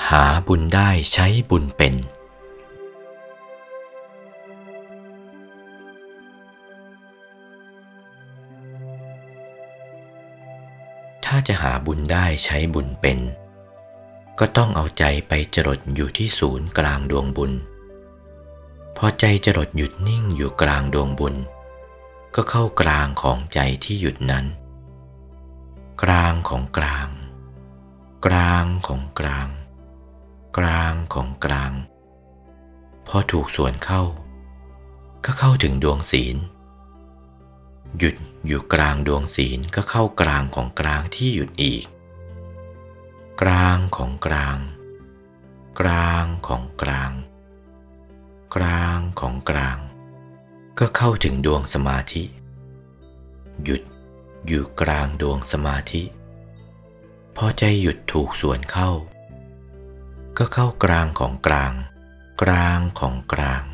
หาบุญได้ใช้บุญเป็นถ้าจะหาบุญได้ใช้บุญเป็น ก็ต้องเอาใจไปจรดอยู่ที่ศูนย์กลางดวงบุญ พอใจจรดหยุดนิ่งอยู่กลางดวงบุญ ก็เข้ากลางของใจที่หยุดนั้น กลางของกลาง กลางของกลาง กลางของกลาง พอถูกส่วนเข้า ก็เข้าถึงดวงศีล หยุดอยู่กลางดวงศีลก็เข้ากลางของกลางที่หยุดอีก กลางของกลาง กลางของกลาง กลางของกลาง ก็เข้าถึงดวงสมาธิ หยุดอยู่กลางดวงสมาธิ พอใจหยุดถูกส่วนเข้า ก็เข้ากลางของกลาง กลางของกลาง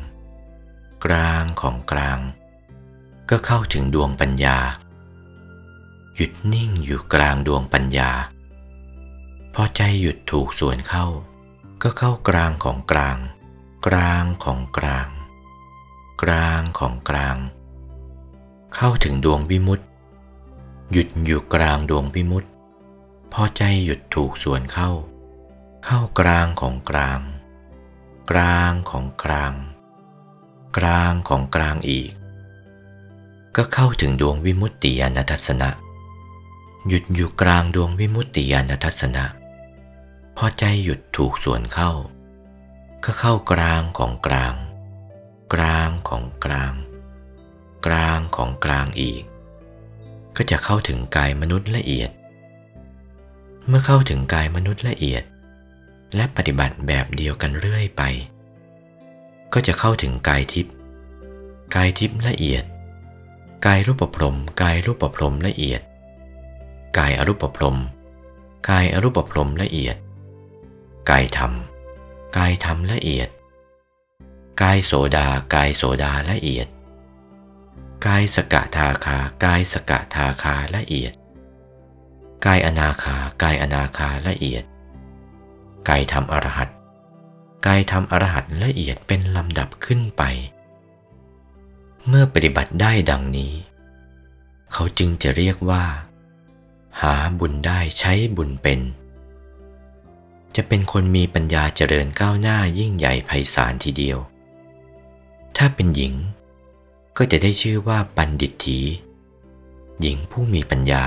กลางของกลาง ก็เข้าถึงดวงปัญญา หยุดนิ่งอยู่กลางดวงปัญญา พอใจหยุดถูกส่วนเข้า ก็เข้ากลางของกลาง กลางของกลาง กลางของกลาง เข้าถึงดวงวิมุตติ หยุดอยู่กลางดวงวิมุตติ พอใจหยุดถูกส่วนเข้า เข้ากลางของกลาง กลางของกลาง กลางของกลางอีก ก็เข้าถึงดวงวิมุตติญาณทัศนะ หยุดอยู่กลางดวงวิมุตติญาณทัศนะพอใจหยุดถูกส่วนเข้า ก็เข้ากลางของกลาง กลางของกลาง กลางของกลางอีก ก็จะเข้าถึงกายมนุษย์ละเอียด เมื่อเข้าถึงกายมนุษย์ละเอียด และปฏิบัติแบบเดียวกันเรื่อยไป ก็จะเข้าถึงกายทิพย์กายทิพย์ละเอียด กายรูปพรมกายรูปพรมละเอียด กายอรูปพรมกายอรูปพรมละเอียด กายธรรม กายธรรมละเอียด กายโสดากายโสดาละเอียด กายสกทาคากายสกทาคาละเอียด กายอนาคากายอนาคาละเอียด กายธรรมอรหัตกายธรรมอรหัตละเอียดเป็นลำดับขึ้นไป เมื่อปฏิบัติได้ดังนี้ เขาจึงจะเรียกว่า หาบุญได้ใช้บุญเป็น จะเป็นคนมีปัญญาเจริญก้าวหน้ายิ่งใหญ่ไพศาลทีเดียว ถ้าเป็นหญิง ก็จะได้ชื่อว่าปันดิตถีหญิงผู้มีปัญญา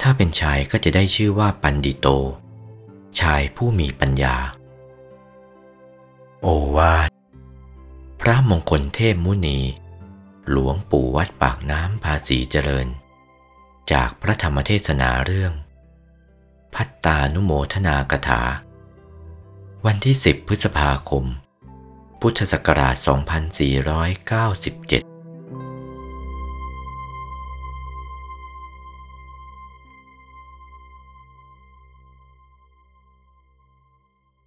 ถ้าเป็นชายก็จะได้ชื่อว่าปันดิโต ชายผู้มีปัญญา โอวาท พระมงคลเทพมุนี หลวงปู่วัดปากน้ำภาษีเจริญ จากพระธรรมเทศนาเรื่อง พัตตานุโมทนากถา วันที่ 10 พฤษภาคม พุทธศักราช 2497